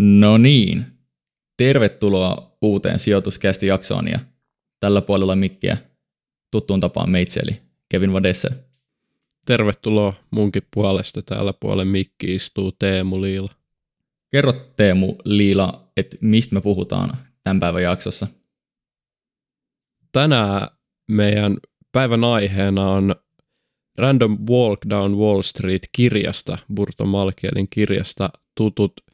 No niin, tervetuloa uuteen sijoituskästi jaksoon ja tällä puolella mikkiä tuttuun tapaan meitsi eli Kevin Vadesse. Tervetuloa munkin puolesta. Täällä puolen mikki istuu Teemu Liila. Kerro Teemu Liila, että mistä me puhutaan tämän päivän jaksossa. Tänään meidän päivän aiheena on Random Walk Down Wall Street kirjasta, Burto Malkielin kirjasta tutut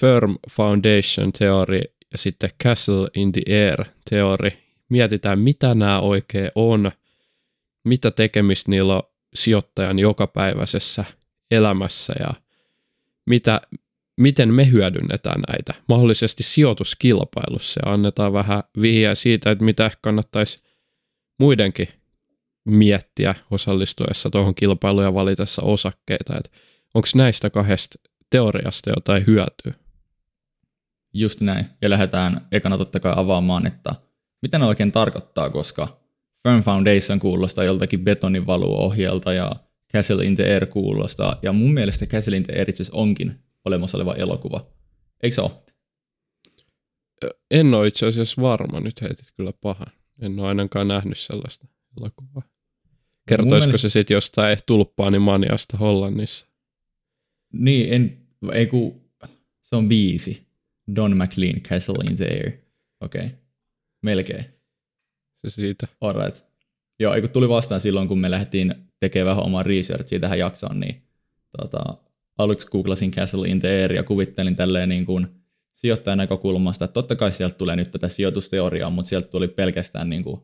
Firm Foundation Theory ja sitten Castle in the Air Theory. Mietitään, mitä nämä oikein on, mitä tekemistä niillä on sijoittajan jokapäiväisessä elämässä ja mitä, miten me hyödynnetään näitä. Mahdollisesti sijoituskilpailussa ja annetaan vähän vihjeä siitä, että mitä kannattaisi muidenkin miettiä osallistuessa tuohon kilpailuun ja valitessa osakkeita. Onko näistä kahdesta teoriasta jotain hyötyä? Just näin. Ja lähdetään ekana totta kai avaamaan, että mitä ne oikein tarkoittaa, koska Firm Foundation kuulostaa joltakin betonivaluohjelta ja Castle in the Air kuulostaa. Ja mun mielestä Castle in the Air itse onkin olemassa oleva elokuva. Eikö se ole? En ole itse asiassa varma, nyt heitit kyllä pahan. En ole ainakaan nähnyt sellaista elokuvaa. Kertoisiko mielestä... se sitten jostain tulppaanimaniasta Hollannissa? Niin, en, ei kun, se on viisi. Don McLean, Castle in the Air. Okei, okay. melkein. Se siitä. Alright. Joo, kun tuli vastaan silloin, kun me lähdettiin tekemään vähän omaa researchia tähän jaksoon, niin tota, aluksi googlasin Castle in the Air ja kuvittelin tälleen niin kuin sijoittajan näkökulmasta, että totta kai sieltä tulee nyt tätä sijoitusteoriaa, mutta sieltä tuli pelkästään niin kuin,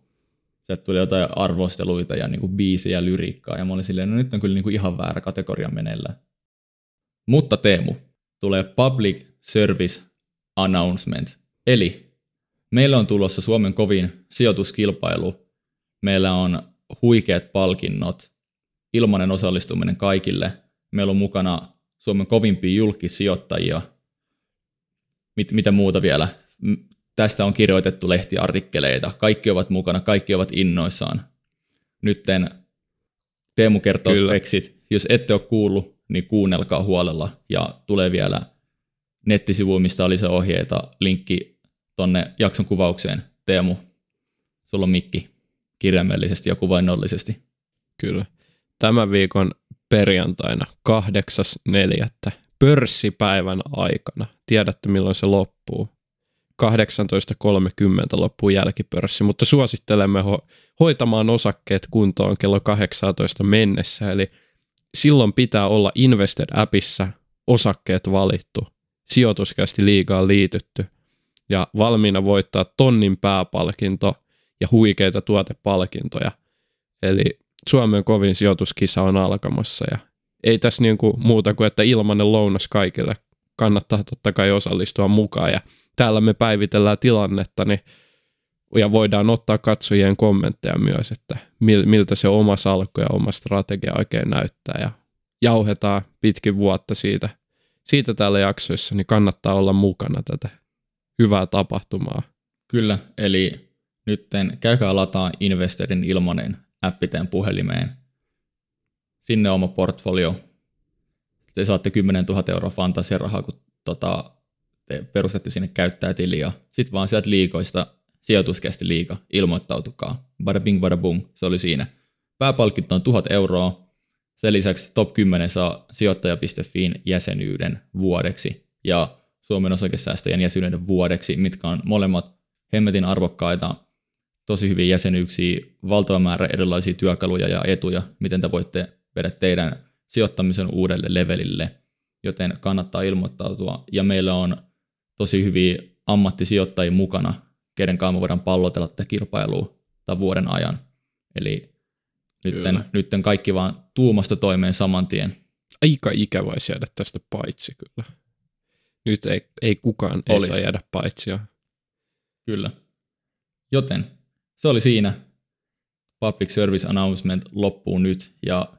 sieltä tuli jotain arvosteluita ja niin kuin biisiä ja lyriikkaa, ja mä olin silleen, no nyt on kyllä niin kuin ihan väärä kategoria meneillään. Mutta Teemu, tulee Public Service Announcement. Eli meillä on tulossa Suomen kovin sijoituskilpailu. Meillä on huikeat palkinnot, ilmainen osallistuminen kaikille. Meillä on mukana Suomen kovimpia julkisijoittajia. Mit, mitä muuta vielä? Tästä on kirjoitettu lehtiartikkeleita. Kaikki ovat mukana, kaikki ovat innoissaan. Nytten Teemu kertoo Kyllä. speksit. Jos ette ole kuullut, niin kuunnelkaa huolella. Ja tulee vielä nettisivu, mistä oli se ohjeita, linkki tonne jakson kuvaukseen. Teemu, sulla on mikki kirjaimellisesti ja kuvainnollisesti. Kyllä. Tämän viikon perjantaina 8.4. pörssipäivän aikana. Tiedätte milloin se loppuu. 18.30 loppuu jälkipörssi, mutta suosittelemme ho- hoitamaan osakkeet kuntoon kello 18 mennessä, eli silloin pitää olla Invested-appissa osakkeet valittu, sijoituskästi liigaan liitytty ja valmiina voittaa tonnin pääpalkinto ja huikeita tuotepalkintoja. Eli Suomen kovin sijoituskisa on alkamassa ja ei tässä niin kuin muuta kuin, että ilmanen lounas kaikille kannattaa totta kai osallistua mukaan ja täällä me päivitellään tilannetta, niin ja voidaan ottaa katsojien kommentteja myös, että miltä se oma salkku ja oma strategia oikein näyttää ja jauhetaan pitkin vuotta siitä, siitä täällä jaksoissa, niin kannattaa olla mukana tätä hyvää tapahtumaa. Kyllä, eli nytten käykää lataa Investorin ilmanen appi puhelimeen. Sinne oma portfolio. Te saatte 10 000 euroa fantasiarahaa, kun tota, te perustette sinne käyttäjätiliä. Sitten vaan sieltä liikoista sijoituskästi liika, ilmoittautukaa. Bada bing, bada boom, se oli siinä. Pääpalkinto on 1000 euroa. Sen lisäksi top 10 saa sijoittaja.fiin jäsenyyden vuodeksi ja Suomen osakesäästäjän jäsenyyden vuodeksi, mitkä on molemmat hemmetin arvokkaita, tosi hyviä jäsenyyksiä, valtava määrä erilaisia työkaluja ja etuja, miten te voitte vedä teidän sijoittamisen uudelle levelille, joten kannattaa ilmoittautua. Ja meillä on tosi hyviä ammattisijoittajia mukana, kenen kanssa me voidaan pallotella tätä kilpailua tämän vuoden ajan. Eli nytten, nytten kaikki vaan tuumasta toimeen saman tien. Aika ikävä jäädä tästä paitsi kyllä. Nyt ei, ei kukaan ei saa jäädä paitsi. Kyllä. Joten se oli siinä. Public Service Announcement loppuu nyt ja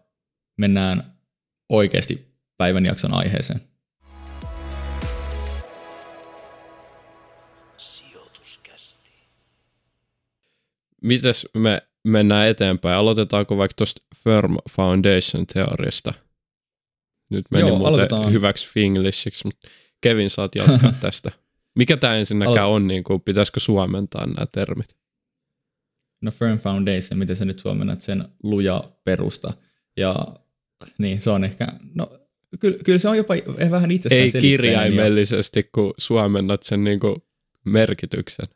mennään oikeasti päivän jakson aiheeseen. mites me mennään eteenpäin? Aloitetaanko vaikka tuosta Firm Foundation teoriasta? Nyt meni Joo, muuten aloitetaan. hyväksi Finglishiksi, mutta Kevin, saat jatkaa tästä. Mikä tämä ensinnäkään on, niin kuin, pitäisikö suomentaa nämä termit? No firm foundation, miten sä nyt suomennat sen luja perusta. Ja niin, se on ehkä, no kyllä, kyllä se on jopa vähän itsestään Ei kirjaimellisesti, ja... kun suomennat sen niin kuin merkityksen.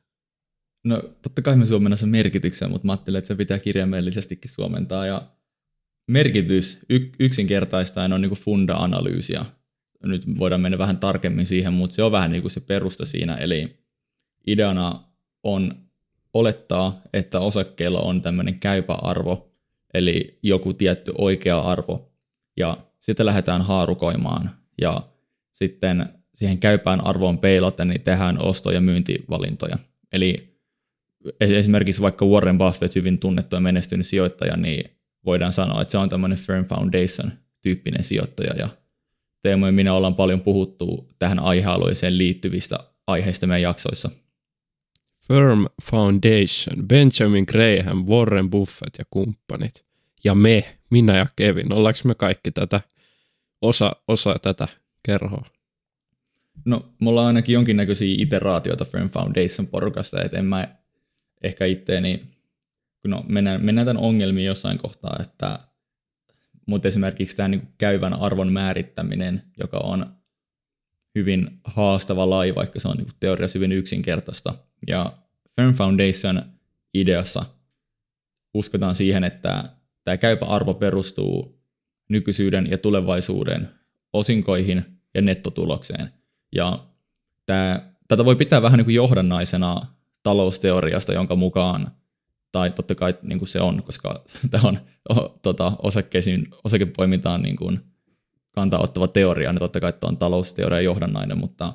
No totta kai me suomennan sen merkityksen, mutta mä ajattelen, että se pitää kirjaimellisestikin suomentaa. Ja merkitys y- yksinkertaistaen on niin kuin funda-analyysiä. Nyt voidaan mennä vähän tarkemmin siihen, mutta se on vähän niin kuin se perusta siinä. Eli ideana on olettaa, että osakkeella on tämmöinen käypä arvo, eli joku tietty oikea arvo, ja sitten lähdetään haarukoimaan, ja sitten siihen käypään arvoon peilaten niin tehdään osto- ja myyntivalintoja. Eli esimerkiksi vaikka Warren Buffett, hyvin tunnettu ja menestynyt sijoittaja, niin voidaan sanoa, että se on tämmöinen Firm Foundation-tyyppinen sijoittaja, ja Teemu ja minä ollaan paljon puhuttu tähän aihealueeseen liittyvistä aiheista meidän jaksoissa – Firm Foundation, Benjamin Graham, Warren Buffett ja kumppanit. Ja me, minä ja Kevin, ollaanko me kaikki tätä, osa, osa tätä kerhoa? No, mulla on ainakin jonkinnäköisiä iteraatioita Firm Foundation porukasta, että en mä ehkä itteeni, no mennään, mennään tämän ongelmiin jossain kohtaa, että mutta esimerkiksi tämä niin käyvän arvon määrittäminen, joka on hyvin haastava lai, vaikka se on niin teoriassa hyvin yksinkertaista. Ja Firm Foundation ideassa uskotaan siihen, että tämä käypä arvo perustuu nykyisyyden ja tulevaisuuden osinkoihin ja nettotulokseen. Ja tämä, tätä voi pitää vähän niin kuin johdannaisena talousteoriasta, jonka mukaan, tai totta kai niin kuin se on, koska tämä on tota, osakkeisiin, osakepoimintaan niin kuin kantaa ottava teoria, niin totta kai että on talousteoria johdannainen, mutta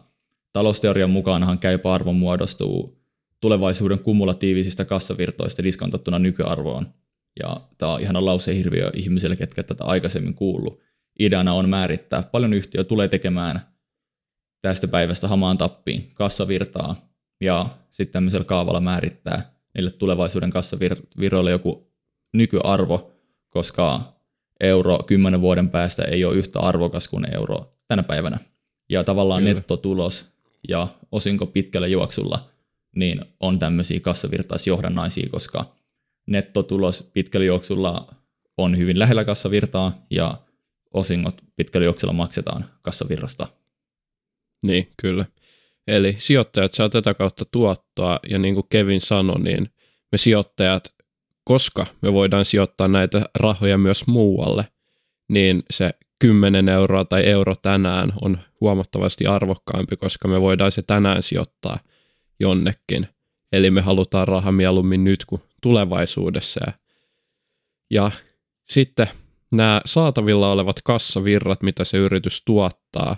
talousteorian mukaanhan käypä arvo muodostuu tulevaisuuden kumulatiivisista kassavirtoista diskontattuna nykyarvoon. Ja tämä on ihan lausehirviö ihmisille, ketkä tätä aikaisemmin kuullut. Ideana on määrittää, paljon yhtiö tulee tekemään tästä päivästä hamaan tappiin kassavirtaa, ja sitten tämmöisellä kaavalla määrittää niille tulevaisuuden kassavirroille joku nykyarvo, koska euro kymmenen vuoden päästä ei ole yhtä arvokas kuin euro tänä päivänä. Ja tavallaan Kyllä. nettotulos ja osinko pitkällä juoksulla niin on tämmöisiä kassavirtaisjohdannaisia, koska nettotulos pitkällä juoksulla on hyvin lähellä kassavirtaa ja osingot pitkällä juoksulla maksetaan kassavirrasta. Niin, kyllä. Eli sijoittajat saa tätä kautta tuottoa ja niin kuin Kevin sanoi, niin me sijoittajat koska me voidaan sijoittaa näitä rahoja myös muualle, niin se 10 euroa tai euro tänään on huomattavasti arvokkaampi, koska me voidaan se tänään sijoittaa jonnekin. Eli me halutaan raha mieluummin nyt kuin tulevaisuudessa. Ja sitten nämä saatavilla olevat kassavirrat, mitä se yritys tuottaa,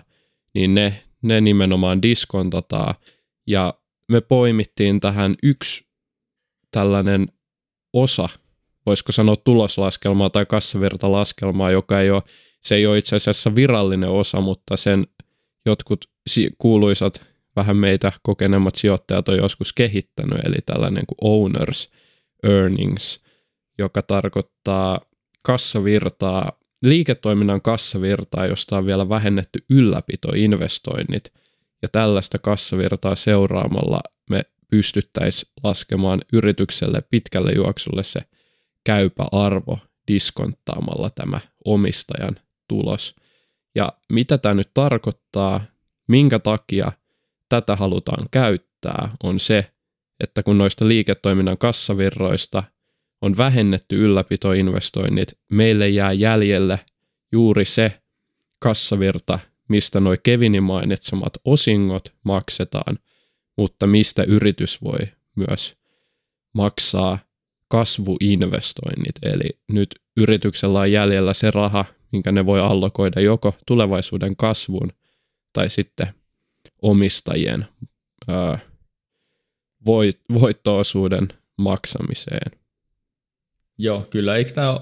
niin ne, ne nimenomaan diskontataan. Ja me poimittiin tähän yksi tällainen osa, voisiko sanoa tuloslaskelmaa tai kassavirtalaskelmaa, joka ei ole, se ei ole itse asiassa virallinen osa, mutta sen jotkut kuuluisat vähän meitä kokeneemmat sijoittajat on joskus kehittänyt, eli tällainen kuin owners earnings, joka tarkoittaa kassavirtaa, liiketoiminnan kassavirtaa, josta on vielä vähennetty ylläpitoinvestoinnit, ja tällaista kassavirtaa seuraamalla me pystyttäisiin laskemaan yritykselle pitkälle juoksulle se käypä arvo diskonttaamalla tämä omistajan tulos. Ja mitä tämä nyt tarkoittaa, minkä takia tätä halutaan käyttää, on se, että kun noista liiketoiminnan kassavirroista on vähennetty ylläpitoinvestoinnit, meille jää jäljelle juuri se kassavirta, mistä nuo Kevinin mainitsemat osingot maksetaan – mutta mistä yritys voi myös maksaa kasvuinvestoinnit. Eli nyt yrityksellä on jäljellä se raha, minkä ne voi allokoida joko tulevaisuuden kasvun tai sitten omistajien ää, voit, voittoosuuden maksamiseen. Joo, kyllä. Eikö tämä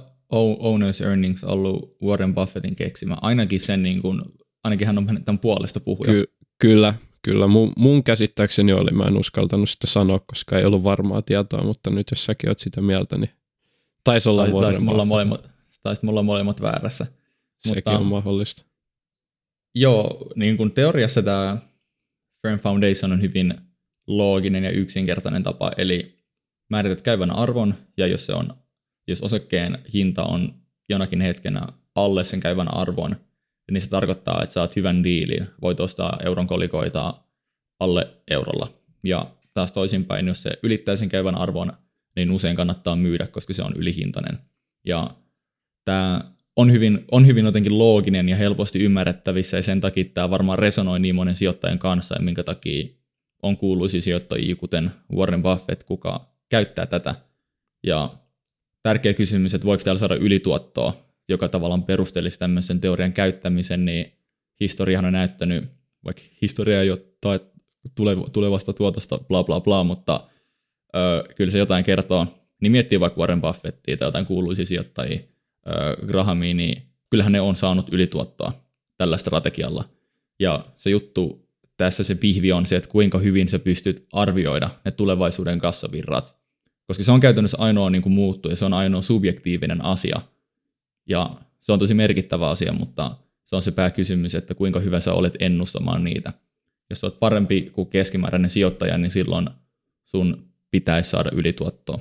Owners Earnings ollut Warren Buffettin keksimä? Ainakin sen, niin kuin, ainakin hän on tämän puolesta puhuja. Ky- kyllä, kyllä mun, mun käsittääkseni oli, mä en uskaltanut sitä sanoa, koska ei ollut varmaa tietoa, mutta nyt jos säkin oot sitä mieltä, niin taisi olla tai, taisi mulla, molemmat, taisi mulla molemmat väärässä. Sekin mutta, on mahdollista. Joo, niin kuin teoriassa tämä Firm Foundation on hyvin looginen ja yksinkertainen tapa, eli määrität käyvän arvon, ja jos, se on, jos osakkeen hinta on jonakin hetkenä alle sen käyvän arvon, niin se tarkoittaa, että saat hyvän diilin. Voit ostaa euron kolikoita alle eurolla. Ja taas toisinpäin, jos se ylittää sen käyvän arvon, niin usein kannattaa myydä, koska se on ylihintainen. Ja tämä on hyvin, on hyvin jotenkin looginen ja helposti ymmärrettävissä, ja sen takia tämä varmaan resonoi niin monen sijoittajan kanssa, ja minkä takia on kuuluisia sijoittajia, kuten Warren Buffett, kuka käyttää tätä. Ja tärkeä kysymys, että voiko täällä saada ylituottoa, joka tavallaan perustelisi tämmöisen teorian käyttämisen, niin historiahan on näyttänyt, vaikka historia ei ole tulevasta tuotosta bla bla bla, mutta ö, kyllä se jotain kertoo. Niin miettii vaikka Warren Buffettia tai jotain kuuluisia sijoittajia, ö, Grahamia, niin kyllähän ne on saanut ylituottoa tällä strategialla. Ja se juttu tässä se pihvi on se, että kuinka hyvin sä pystyt arvioida ne tulevaisuuden kassavirrat. Koska se on käytännössä ainoa niin kuin muuttu ja se on ainoa subjektiivinen asia. Ja se on tosi merkittävä asia, mutta se on se pääkysymys, että kuinka hyvä sä olet ennustamaan niitä. Jos oot parempi kuin keskimääräinen sijoittaja, niin silloin sun pitäisi saada ylituottoa.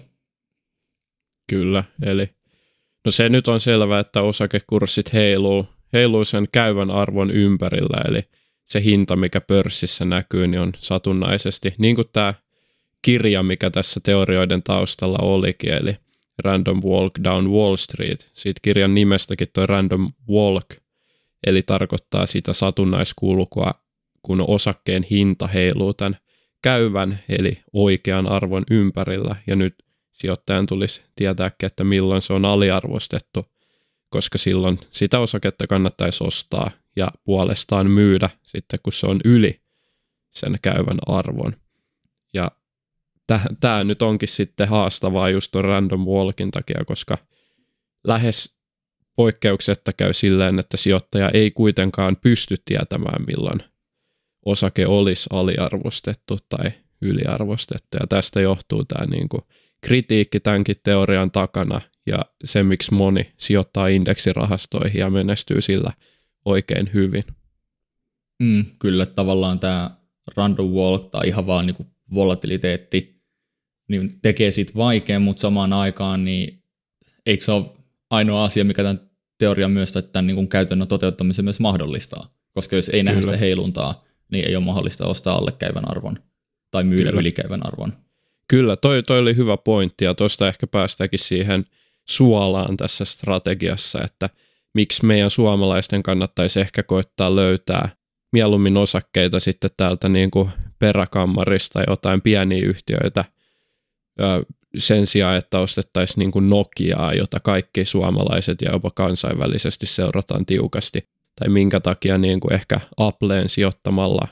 Kyllä, eli no se nyt on selvää, että osakekurssit heiluu, heiluu sen käyvän arvon ympärillä, eli se hinta, mikä pörssissä näkyy, niin on satunnaisesti, niin kuin tämä kirja, mikä tässä teorioiden taustalla olikin, eli Random Walk Down Wall Street. Siitä kirjan nimestäkin tuo Random Walk, eli tarkoittaa sitä satunnaiskulkua, kun osakkeen hinta heiluu tämän käyvän, eli oikean arvon ympärillä, ja nyt sijoittajan tulisi tietääkin, että milloin se on aliarvostettu, koska silloin sitä osaketta kannattaisi ostaa ja puolestaan myydä sitten, kun se on yli sen käyvän arvon. Ja tämä nyt onkin sitten haastavaa just tuon random walkin takia, koska lähes poikkeuksetta käy silleen, että sijoittaja ei kuitenkaan pysty tietämään, milloin osake olisi aliarvostettu tai yliarvostettu. Ja tästä johtuu tämä niin kuin kritiikki tämänkin teorian takana ja se, miksi moni sijoittaa indeksirahastoihin ja menestyy sillä oikein hyvin. Mm, kyllä, tavallaan tämä random walk tai ihan vaan niin volatiliteetti niin tekee siitä vaikean, mutta samaan aikaan niin eikö se ole ainoa asia, mikä tämän teorian myös tai tämän niin kuin käytännön toteuttamisen myös mahdollistaa. Koska jos ei nähdä sitä heiluntaa, niin ei ole mahdollista ostaa allekäyvän arvon tai myydä Kyllä. ylikäyvän arvon. Kyllä, toi, toi oli hyvä pointti ja tuosta ehkä päästäänkin siihen suolaan tässä strategiassa, että miksi meidän suomalaisten kannattaisi ehkä koittaa löytää mieluummin osakkeita sitten täältä niin kuin peräkammarista jotain pieniä yhtiöitä sen sijaan, että ostettaisiin niin kuin Nokiaa, jota kaikki suomalaiset ja jopa kansainvälisesti seurataan tiukasti, tai minkä takia niin kuin ehkä Appleen sijoittamalla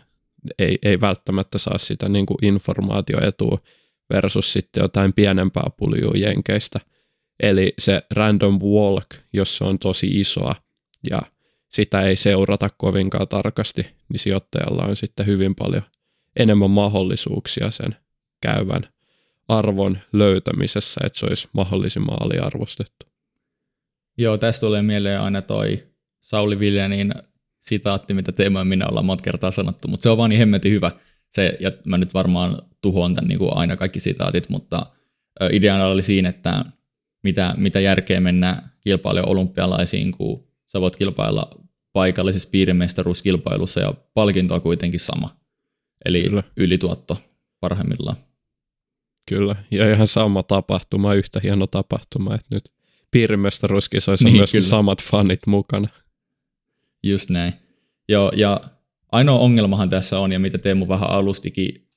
ei, ei välttämättä saa sitä niin kuin informaatioetua versus sitten jotain pienempää puljua jenkeistä. Eli se random walk, jos se on tosi isoa ja sitä ei seurata kovinkaan tarkasti, niin sijoittajalla on sitten hyvin paljon enemmän mahdollisuuksia sen käyvän arvon löytämisessä, että se olisi mahdollisimman aliarvostettu. Joo, tästä tulee mieleen aina toi Sauli Viljanin sitaatti, mitä Teemo ja minä ollaan monta kertaa sanottu, mutta se on vaan niin hemmetin hyvä. Se, ja mä nyt varmaan tuhoan tämän niin kuin aina kaikki sitaatit, mutta ideana oli siinä, että mitä, mitä järkeä mennä kilpailla olympialaisiin, kun sä voit kilpailla paikallisessa piirimestaruuskilpailussa ja palkinto on kuitenkin sama. Eli Kyllä. ylituotto parhaimmillaan. Kyllä, ja ihan sama tapahtuma, yhtä hieno tapahtuma, että nyt piirimestaruuskisoissa niin, myös samat fanit mukana. Just näin. Joo, ja ainoa ongelmahan tässä on, ja mitä Teemu vähän alustikin,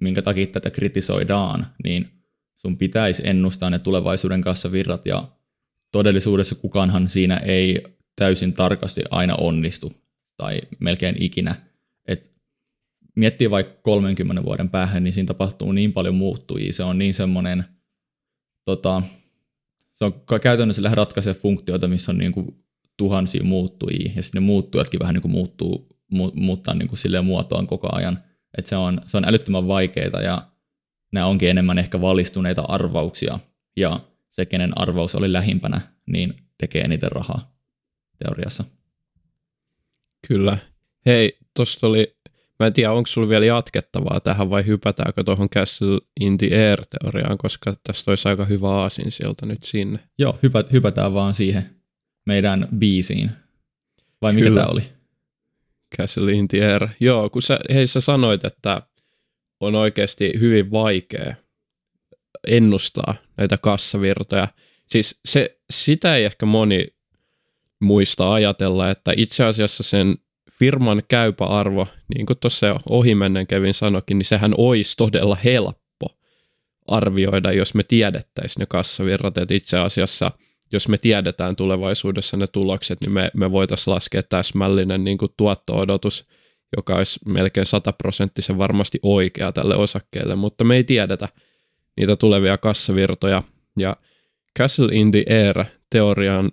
minkä takia tätä kritisoidaan, niin sun pitäisi ennustaa ne tulevaisuuden kassavirrat, ja todellisuudessa kukaanhan siinä ei täysin tarkasti aina onnistu, tai melkein ikinä. Et miettii vaikka 30 vuoden päähän, niin siinä tapahtuu niin paljon muuttujia. Se on niin semmoinen, tota, se on käytännössä lähde ratkaisee funktioita, missä on niin kuin tuhansia muuttujia, ja sitten ne muuttujatkin vähän niin kuin muuttuu, mu, muuttaa niin kuin silleen muotoaan koko ajan. Et se, on, se on älyttömän vaikeita, ja nämä onkin enemmän ehkä valistuneita arvauksia, ja se, kenen arvaus oli lähimpänä, niin tekee eniten rahaa teoriassa. Kyllä. Hei, tuosta oli Mä en tiedä, onko sulla vielä jatkettavaa tähän vai hypätäänkö tuohon Castle in the Air-teoriaan, koska tästä olisi aika hyvä aasin sieltä nyt sinne. Joo, hypä, hypätään vaan siihen meidän biisiin. Vai mikä Kyllä. tämä oli? Castle in the Air. Joo, kun sä, hei sä sanoit, että on oikeasti hyvin vaikea ennustaa näitä kassavirtoja. Siis se, sitä ei ehkä moni muista ajatella, että itse asiassa sen firman käypä arvo, niin kuin tuossa ohimennen Kevin sanokin, niin sehän olisi todella helppo arvioida, jos me tiedettäisiin ne kassavirrat, että itse asiassa jos me tiedetään tulevaisuudessa ne tulokset, niin me, me voitaisiin laskea täsmällinen niin kuin tuotto-odotus, joka olisi melkein sataprosenttisen varmasti oikea tälle osakkeelle, mutta me ei tiedetä niitä tulevia kassavirtoja. Ja Castle in the Air teorian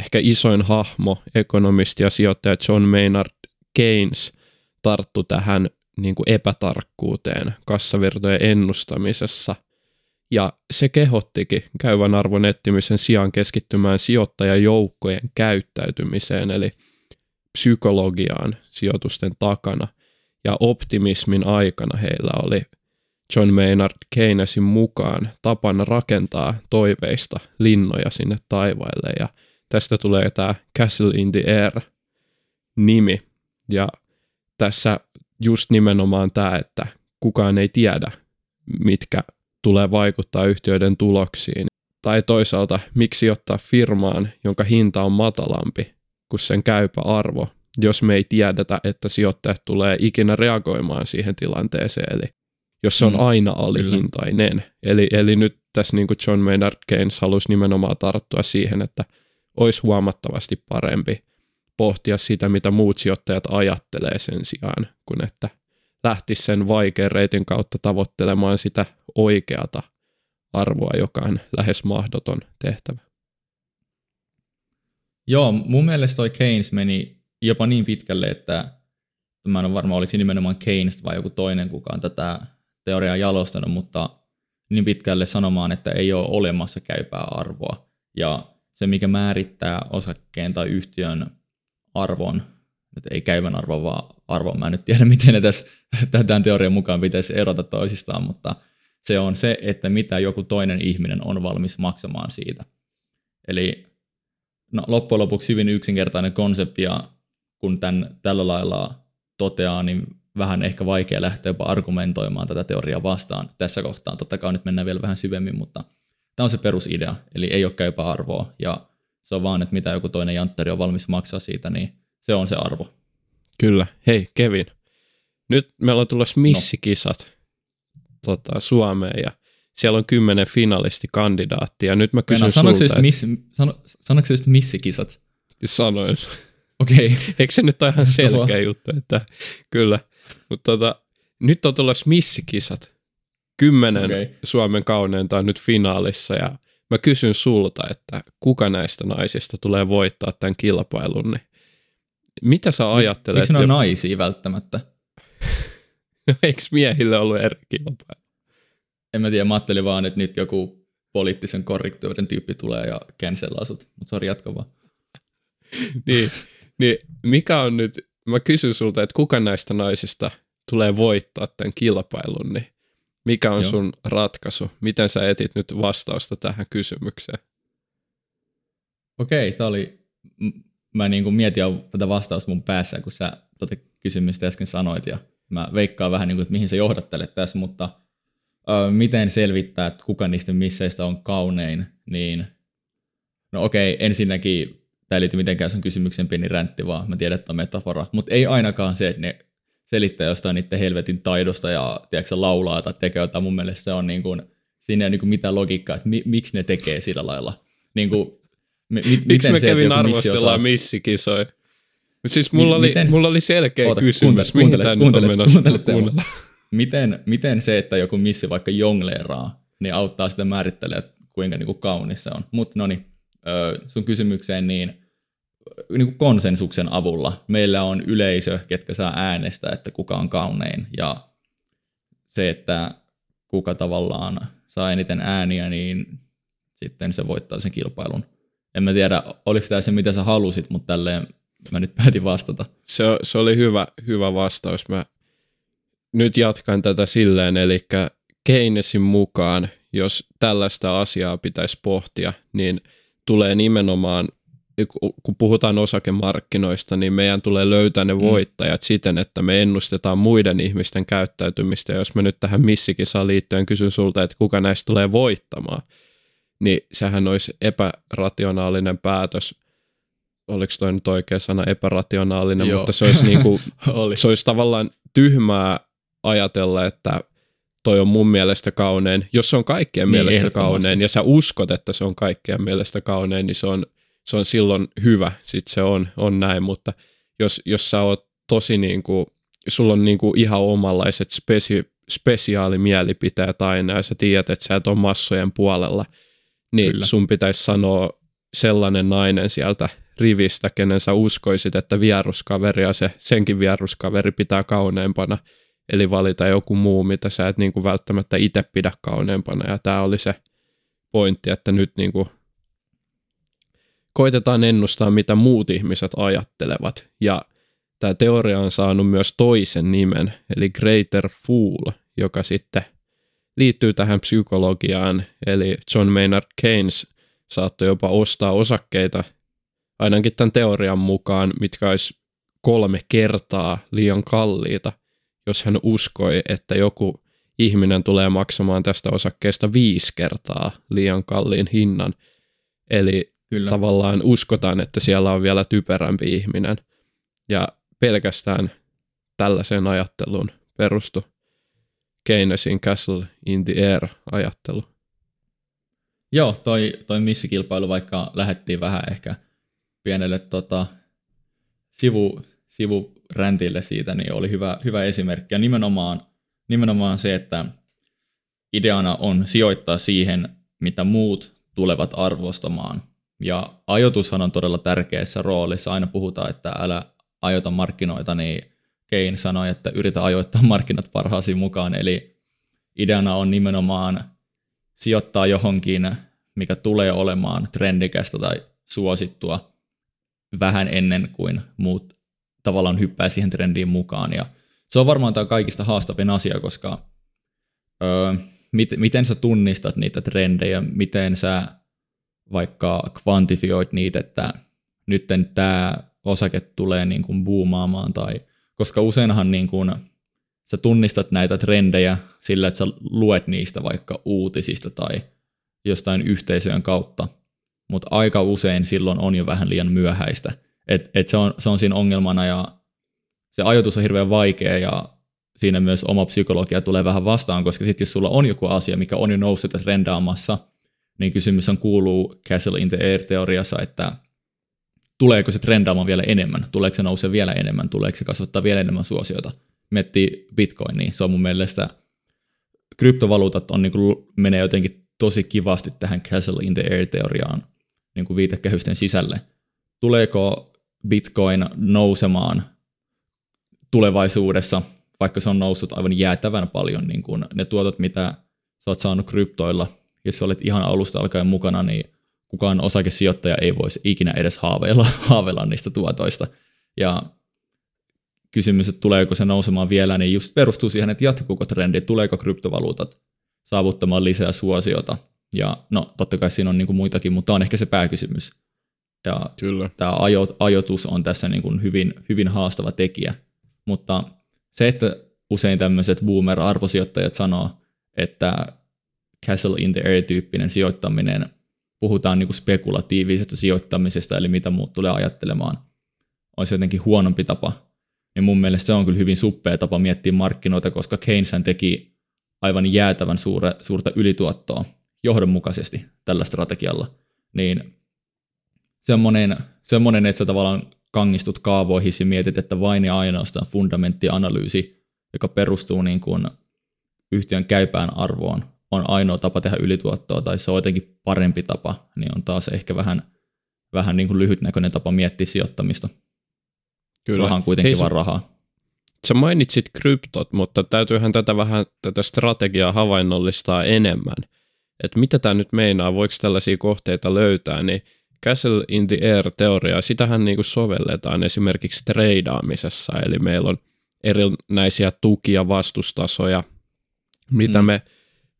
ehkä isoin hahmo, ekonomisti ja sijoittaja John Maynard Keynes tarttu tähän niin kuin epätarkkuuteen kassavirtojen ennustamisessa. Ja se kehottikin käyvän arvon etsimisen sijaan keskittymään sijoittajajoukkojen käyttäytymiseen, eli psykologiaan sijoitusten takana. Ja optimismin aikana heillä oli John Maynard Keynesin mukaan tapana rakentaa toiveista linnoja sinne taivaille. Ja tästä tulee tämä Castle in the Air nimi. Ja tässä just nimenomaan tämä, että kukaan ei tiedä, mitkä tulee vaikuttaa yhtiöiden tuloksiin. Tai toisaalta, miksi ottaa firmaan, jonka hinta on matalampi kuin sen käypä arvo, jos me ei tiedetä, että sijoittajat tulee ikinä reagoimaan siihen tilanteeseen. Eli jos se on Mm, aina alihintainen. Eli, eli nyt tässä niin kuin John Maynard Keynes halusi nimenomaan tarttua siihen, että olisi huomattavasti parempi pohtia sitä, mitä muut sijoittajat ajattelee sen sijaan, kun että lähtisi sen vaikean reitin kautta tavoittelemaan sitä oikeata arvoa, joka on lähes mahdoton tehtävä. Joo, mun mielestä toi Keynes meni jopa niin pitkälle, että mä en ole varma, oliko se nimenomaan Keynes vai joku toinen, kuka on tätä teoriaa jalostanut, mutta niin pitkälle sanomaan, että ei ole olemassa käypää arvoa. Ja mikä määrittää osakkeen tai yhtiön arvon, nyt ei käyvän arvon, vaan arvon, mä en nyt tiedä, miten ne tässä tämän teorian mukaan pitäisi erota toisistaan, mutta se on se, että mitä joku toinen ihminen on valmis maksamaan siitä. Eli no, loppujen lopuksi hyvin yksinkertainen konsepti, ja kun tämän tällä lailla toteaa, niin vähän ehkä vaikea lähteä jopa argumentoimaan tätä teoriaa vastaan tässä kohtaa. Totta kai nyt mennään vielä vähän syvemmin, mutta tämä on se perusidea, eli ei ole käypää arvoa, ja se on vaan, että mitä joku toinen janttari on valmis maksaa siitä, niin se on se arvo. Kyllä. Hei Kevin, nyt meillä on tulossa missikisat tota, Suomeen ja siellä on kymmenen finalistikandidaattia. Nyt mä kysyn Meinaa, sulta, sanoiko se just että miss, sano, sanoiko se just missikisat? sanoin. Okei. Okay. Eikö se nyt ole ihan selkeä juttu, että kyllä. Mutta tota, nyt on tulossa missikisat. Kymmenen okay. Suomen kauneinta on nyt finaalissa ja mä kysyn sulta, että kuka näistä naisista tulee voittaa tämän kilpailun, niin mitä sä ajattelet? Miksi ne on naisia välttämättä? Eikö miehille ollut eri kilpailu? En mä tiedä, mä ajattelin vaan, että nyt joku poliittisen korrektiuden tyyppi tulee ja cancelaa sut, mutta sori, jatka vaan. niin, niin mikä on nyt, mä kysyn sulta, että kuka näistä naisista tulee voittaa tämän kilpailun, niin mikä on Joo. sun ratkaisu? Miten sä etit nyt vastausta tähän kysymykseen? Okei, tää oli, mä niin kuin mietin jo tätä vastausta mun päässä, kun sä tota kysymystä äsken sanoit, ja mä veikkaan vähän, niin kuin, että mihin sä johdattelet tässä, mutta ö, miten selvittää, että kuka niistä misseistä on kaunein, niin no okei, ensinnäkin tämä ei liity mitenkään sun kysymyksen pieni räntti, vaan mä tiedän, että on metafora, mutta ei ainakaan se, että ne selittää jostain niiden helvetin taidosta ja tiedätkö, laulaa tai tekee jotain, mun mielestä se on niin kuin, siinä ei ole niin kuin mitään logiikkaa, että mi, miksi ne tekee sillä lailla. Niin kuin, mi, mi, Miksi miten me se, kävin arvostellaan missikisoja? Siis mulla, oli, miten- mulla oli selkeä Oota, kysymys. kuuntele, Mihin kuuntele, kuuntele, Teemu. Kuunnella. miten, miten se, että joku missi vaikka jongleeraa, niin auttaa sitä määrittelemään, kuinka niin kuin kaunis se on. Mutta no niin, sun kysymykseen, niin, niin kuin konsensuksen avulla meillä on yleisö, ketkä saa äänestää, että kuka on kaunein. Ja se, että kuka tavallaan saa eniten ääniä, niin sitten se voittaa sen kilpailun. En mä tiedä, oliko tämä se, mitä sä halusit, mutta tälleen mä nyt päätin vastata. Se, se oli hyvä, hyvä vastaus. Mä nyt jatkan tätä silleen, eli Keynesin mukaan, jos tällaista asiaa pitäisi pohtia, niin tulee nimenomaan, kun puhutaan osakemarkkinoista, niin meidän tulee löytää ne mm. voittajat mm. siten, että me ennustetaan muiden ihmisten käyttäytymistä. Ja jos mä nyt tähän missikisaan liittyen kysyn sulta, että kuka näistä tulee voittamaan, niin sehän olisi epärationaalinen päätös. Oliko toi nyt oikea sana epärationaalinen, Joo. mutta se olisi, niinku, Oli. se olisi tavallaan tyhmää ajatella, että toi on mun mielestä kaunein. Jos se on kaikkien niin, mielestä kaunein ja sä uskot, että se on kaikkien mielestä kaunein, niin se on, se on silloin hyvä. Sitten se on, on näin, mutta jos, jos sä oot tosi niin kuin, sulla on niin kuin ihan omanlaiset spesi, spesiaalimielipiteet aina ja sä tiedät, että sä et ole massojen puolella, niin Kyllä. sun pitäisi sanoa sellainen nainen sieltä rivistä, kenen sä uskoisit, että vieruskaveri ja se, senkin vieruskaveri pitää kauneimpana – eli valita joku muu, mitä sä et niin kuin välttämättä itse pidä kauneempana. Ja tämä oli se pointti, että nyt niin kuin koitetaan ennustaa, mitä muut ihmiset ajattelevat. Ja tämä teoria on saanut myös toisen nimen, eli Greater Fool, joka sitten liittyy tähän psykologiaan. Eli John Maynard Keynes saattoi jopa ostaa osakkeita, ainakin tämän teorian mukaan, mitkä olisi kolme kertaa liian kalliita – jos hän uskoi, että joku ihminen tulee maksamaan tästä osakkeesta viisi kertaa liian kalliin hinnan. Eli Kyllä. tavallaan uskotaan, että siellä on vielä typerämpi ihminen. Ja pelkästään tällaiseen ajatteluun perustu Keynesin Castle in the Air ajattelu. Joo, toi, toi missikilpailu, vaikka lähettiin vähän ehkä pienelle tota, sivu, sivuräntille siitä, niin oli hyvä, hyvä esimerkki. Ja nimenomaan, nimenomaan se, että ideana on sijoittaa siihen, mitä muut tulevat arvostamaan. Ja ajoitushan on todella tärkeässä roolissa. Aina puhutaan, että älä ajoita markkinoita, niin Kein sanoi, että yritä ajoittaa markkinat parhaasi mukaan. Eli ideana on nimenomaan sijoittaa johonkin, mikä tulee olemaan trendikästä tai suosittua vähän ennen kuin muut tavallaan hyppää siihen trendiin mukaan. Ja se on varmaan tämä kaikista haastavin asia, koska öö, mit, miten sä tunnistat niitä trendejä, miten sä vaikka kvantifioit niitä, että nyt tämä osake tulee niin kuin boomaamaan, tai, koska useinhan niin kuin, sä tunnistat näitä trendejä sillä, että sä luet niistä vaikka uutisista tai jostain yhteisöjen kautta, mutta aika usein silloin on jo vähän liian myöhäistä. Et, et se, on, se on siinä ongelmana ja se ajoitus on hirveän vaikea ja siinä myös oma psykologia tulee vähän vastaan, koska sitten jos sulla on joku asia, mikä on jo noussut ja trendaamassa, niin kysymys on kuuluu Castle in the Air-teoriassa, että tuleeko se trendaamaan vielä enemmän, tuleeko se nousee vielä enemmän, tuleeko se kasvattaa vielä enemmän suosiota. Miettii Bitcoin, niin se on mun mielestä, kryptovaluutat on, niin kuin, menee jotenkin tosi kivasti tähän Castle in the Air-teoriaan niin kuin viitekehysten sisälle. Tuleeko Bitcoin nousemaan tulevaisuudessa, vaikka se on noussut aivan jäätävän paljon, niin kun ne tuotot, mitä sä oot saanut kryptoilla, jos olet ihan alusta alkaen mukana, niin kukaan osakesijoittaja ei voisi ikinä edes haaveilla, haaveilla niistä tuotoista. Ja kysymys, että tuleeko se nousemaan vielä, niin just perustuu siihen, että jatkuuko trendi, tuleeko kryptovaluutat saavuttamaan lisää suosiota. Ja no, totta kai siinä on niin kuin muitakin, mutta tämä on ehkä se pääkysymys. Ja Kyllä. tämä ajo, ajoitus on tässä niin kuin hyvin, hyvin haastava tekijä. Mutta se, että usein tämmöiset boomer-arvosijoittajat sanoo, että Castle in the Air-tyyppinen sijoittaminen, puhutaan niin kuin spekulatiivisesta sijoittamisesta, eli mitä muut tulee ajattelemaan, olisi jotenkin huonompi tapa. Niin mun mielestä se on kyllä hyvin suppea tapa miettiä markkinoita, koska Keynes teki aivan jäätävän suure, suurta ylituottoa johdonmukaisesti tällä strategialla. Niin semmoinen, semmoinen, että sä tavallaan kangistut kaavoihin ja mietit, että vain ja ainoastaan fundamenttianalyysi, joka perustuu niin kuin yhtiön käypään arvoon, on ainoa tapa tehdä ylituottoa, tai se on jotenkin parempi tapa, niin on taas ehkä vähän, vähän niin kuin lyhytnäköinen tapa miettiä sijoittamista. Kyllä. Raha on kuitenkin Hei, vaan rahaa. Sä mainitsit kryptot, mutta täytyyhän tätä vähän tätä strategiaa havainnollistaa enemmän. Että mitä tämä nyt meinaa, voiko tällaisia kohteita löytää, niin Castle in the Air-teoriaa, sitähän niin kuin sovelletaan esimerkiksi treidaamisessa, eli meillä on erinäisiä tuki- ja vastustasoja, mitä Mm. me,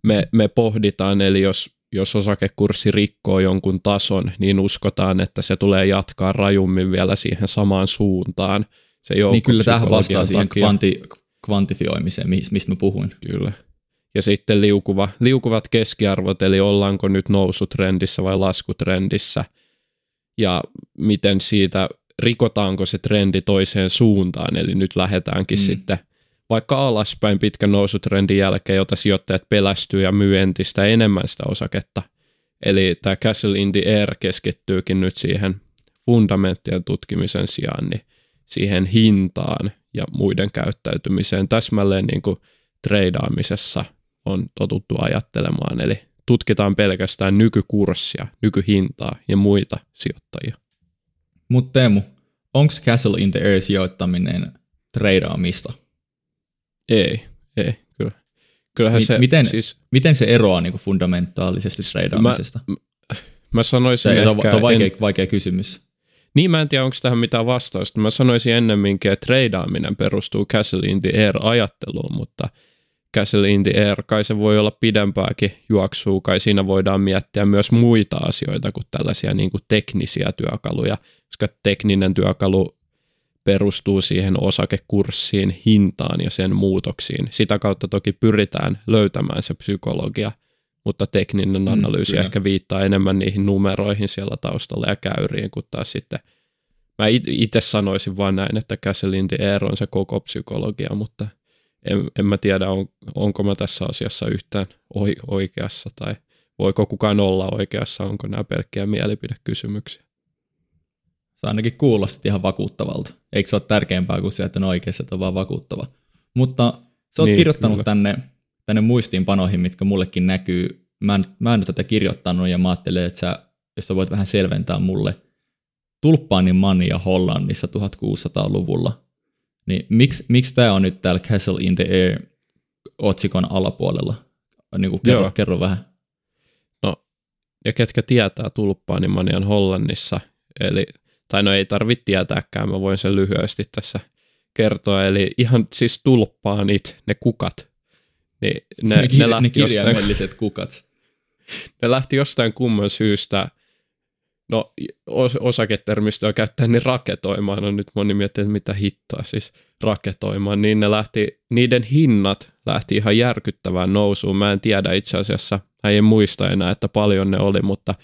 me, me pohditaan, eli jos, jos osakekurssi rikkoo jonkun tason, niin uskotaan, että se tulee jatkaa rajummin vielä siihen samaan suuntaan. Se Niin kyllä tähän vastaa joukkopsykologian siihen takia. kvanti, kvantifioimiseen, mis- mistä mä puhuin. Kyllä. Ja sitten liukuva, liukuvat keskiarvot, eli ollaanko nyt nousutrendissä vai laskutrendissä, ja miten siitä, rikotaanko se trendi toiseen suuntaan, eli nyt lähdetäänkin mm. sitten vaikka alaspäin pitkän nousutrendin jälkeen, jota sijoittajat pelästyy ja myy entistä enemmän sitä osaketta. Eli tämä Castle in the Air keskittyykin nyt siihen fundamenttien tutkimisen sijaan, niin siihen hintaan ja muiden käyttäytymiseen täsmälleen niin kuin treidaamisessa on totuttu ajattelemaan. Eli tutkitaan pelkästään nykykurssia, nykyhintaa ja muita sijoittajia. Mutta Teemu, onko Castle in the Air sijoittaminen treidaamista? Ei, ei, kyllä. Kyllähän Mi- se, miten- siis Miten se eroaa niin fundamentaalisesti treidaamisesta? mä sanoisin Se ehkä, on, on vaikea, en, vaikea kysymys. niin mä en tiedä, onko tähän mitään vastausta. Mä sanoisin ennemminkin, että treidaaminen perustuu Castle in the Air-ajatteluun, mutta Castle in the Air, kai se voi olla pidempääkin juoksua, kai siinä voidaan miettiä myös muita asioita kuin tällaisia niin kuin teknisiä työkaluja, koska tekninen työkalu perustuu siihen osakekurssiin, hintaan ja sen muutoksiin. Sitä kautta toki pyritään löytämään se psykologia, mutta tekninen Mm, analyysi kyllä. ehkä viittaa enemmän niihin numeroihin siellä taustalla ja käyriin, kun taas sitten mä itse sanoisin vaan näin, että the Air on se koko psykologia, mutta en, en mä tiedä, on, onko mä tässä asiassa yhtään oi- oikeassa tai voiko kukaan olla oikeassa, onko nämä pelkkiä mielipidekysymyksiä. Se ainakin kuulostaa ihan vakuuttavalta. Eikö se ole tärkeämpää kuin se, että on oikeassa, että on vaan vakuuttava. Mutta sä oot Niin, kirjoittanut kyllä. tänne, tänne muistiinpanoihin, mitkä mullekin näkyy. Mä en, mä en ole tätä kirjoittanut ja mä ajattelin, että sä, jos sä voit vähän selventää mulle tulppaanin mania Hollannissa 1600-luvulla, niin miksi, miksi tämä on nyt täällä Castle in the Air otsikon alapuolella? Niin kuin kerro, Joo. kerro vähän. ja ketkä tietää tulppaanimanian Hollannissa, eli, tai no ei tarvitse tietääkään, mä voin sen lyhyesti tässä kertoa, eli ihan siis tulppaanit, ne kukat, niin ne, Ne, ne, kir- ne lähti jostain, kirjaimelliset kukat. ne lähti jostain kumman syystä, no os, osaketermistöä käyttää niin raketoimaan, no nyt moni miettii, että mitä hittoa siis raketoimaan, niin ne lähti, niiden hinnat lähti ihan järkyttävään nousuun. Mä en tiedä itse asiassa, en muista enää, että paljon ne oli, mutta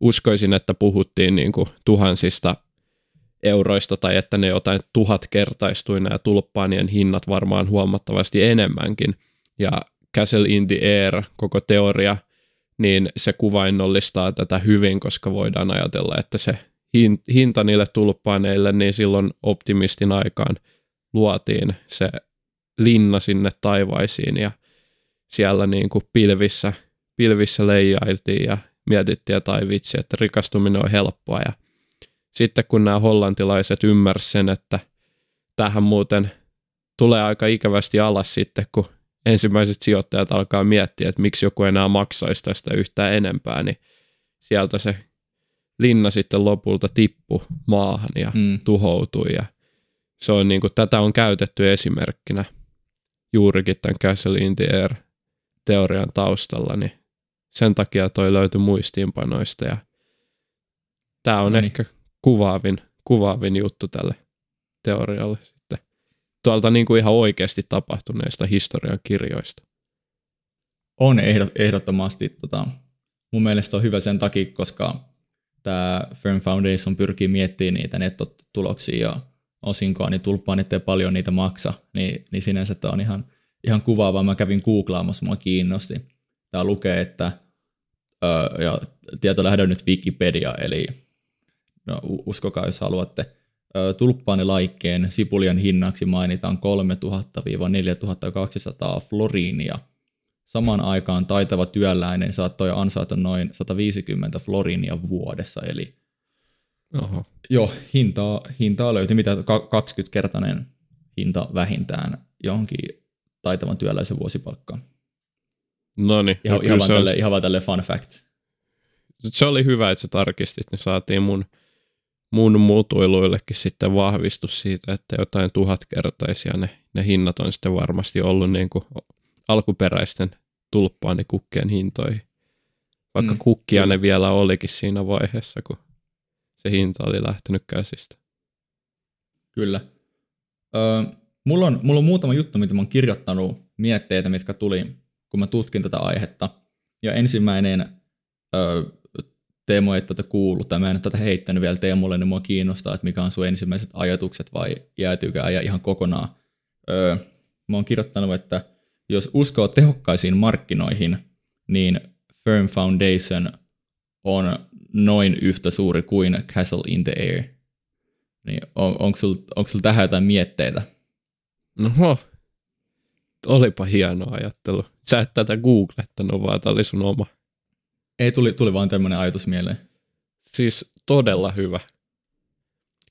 uskoisin, että puhuttiin niin kuin tuhansista euroista tai että ne jotain tuhatkertaistui nämä tulppaanien hinnat varmaan huomattavasti enemmänkin. Ja Castle in the Air, koko teoria, niin se kuvainnollistaa tätä hyvin, koska voidaan ajatella, että se hin- hinta niille tulppaaneille, niin silloin optimistin aikaan luotiin se linna sinne taivaisiin ja siellä niin kuin pilvissä, pilvissä leijailtiin ja mietittiin, että ai vitsi, että rikastuminen on helppoa ja sitten kun nämä hollantilaiset ymmärsivät sen, että tähän muuten tulee aika ikävästi alas sitten, kun ensimmäiset sijoittajat alkaa miettiä, että miksi joku enää maksaisi tästä yhtään enempää, niin sieltä se linna sitten lopulta tippui maahan ja Mm. tuhoutui ja se on niin kuin, tätä on käytetty esimerkkinä juurikin tämän Castle in the Air teorian taustalla, niin sen takia toi löytyi muistiinpanoista ja tämä on No niin. ehkä kuvaavin, kuvaavin juttu tälle teorialle sitten tuolta niin kuin ihan oikeasti tapahtuneista historian kirjoista. On ehdot, ehdottomasti. Tota, mun mielestä on hyvä sen takia, koska tämä Firm Foundation pyrkii miettimään niitä nettotuloksia ja osinkoa, niin tulppaanit ei paljon niitä maksa, niin, niin sinänsä tämä on ihan, ihan kuvaavaa. Mä kävin googlaamassa, mua kiinnosti. Tämä lukee, että ja tietolähde on nyt Wikipedia, eli no, uskokaa jos haluatte. Tulppaanilaikkeen sipulien hinnaksi mainitaan 3000-4200 floriinia. Samaan aikaan taitava työläinen saattoi ansaita noin 150 florinia vuodessa, eli Oho. joo, hintaa, hintaa löytyi, mitä 20-kertainen hinta vähintään johonkin taitavan työläisen vuosipalkkaan. No niin, Ihan, no, ihan, vaan se, on, tälle, ihan vaan tälle fun fact. se oli hyvä, että sä tarkistit, niin saatiin mun, mun mutuiluillekin sitten vahvistus siitä, että jotain tuhatkertaisia ne, ne hinnat on sitten varmasti ollut niin kuin alkuperäisten tulppaanikukkien hintoihin. Vaikka mm, kukkia kyllä. ne vielä olikin siinä vaiheessa, kun se hinta oli lähtenyt käsistä. Kyllä. Öö, mulla, on, mulla on muutama juttu, mitä mä oon kirjoittanut mietteitä, mitkä tuli, kun mä tutkin tätä aihetta. Ja ensimmäinen öö, Teemu ei tätä kuullut, tai mä en tätä heittänyt vielä Teemulle, niin mua kiinnostaa, että mikä on sun ensimmäiset ajatukset vai jäätyykää ja ihan kokonaan. Öö, mä oon kirjoittanut, että jos uskoo tehokkaisiin markkinoihin, niin Firm Foundation on noin yhtä suuri kuin Castle in the Air. Niin on, onko sulla sul tähän jotain mietteitä? No, olipa hieno ajattelu. Sä et tätä googlettanut, vaan tämä oli sun oma. Ei, tuli, tuli vaan tämmöinen ajatus mieleen. Siis todella hyvä.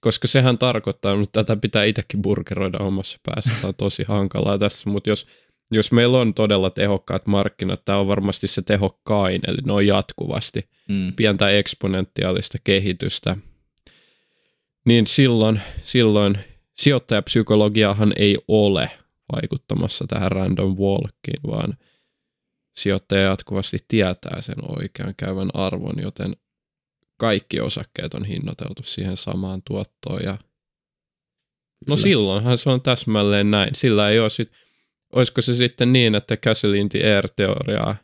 Koska sehän tarkoittaa, että tätä pitää itsekin burgeroida omassa päässä. Tämä on tosi hankalaa tässä, mutta jos, jos meillä on todella tehokkaat markkinat, tämä on varmasti se tehokkain, eli ne on jatkuvasti mm. pientä eksponentiaalista kehitystä, niin silloin, silloin sijoittajapsykologiahan ei ole vaikuttamassa tähän random walkiin, vaan sijoittaja jatkuvasti tietää sen oikean käyvän arvon, joten kaikki osakkeet on hinnoiteltu siihen samaan tuottoon. Ja... No silloinhan se on täsmälleen näin. Sillä ei ole sit... Olisiko se sitten niin, että the Air-teoriaa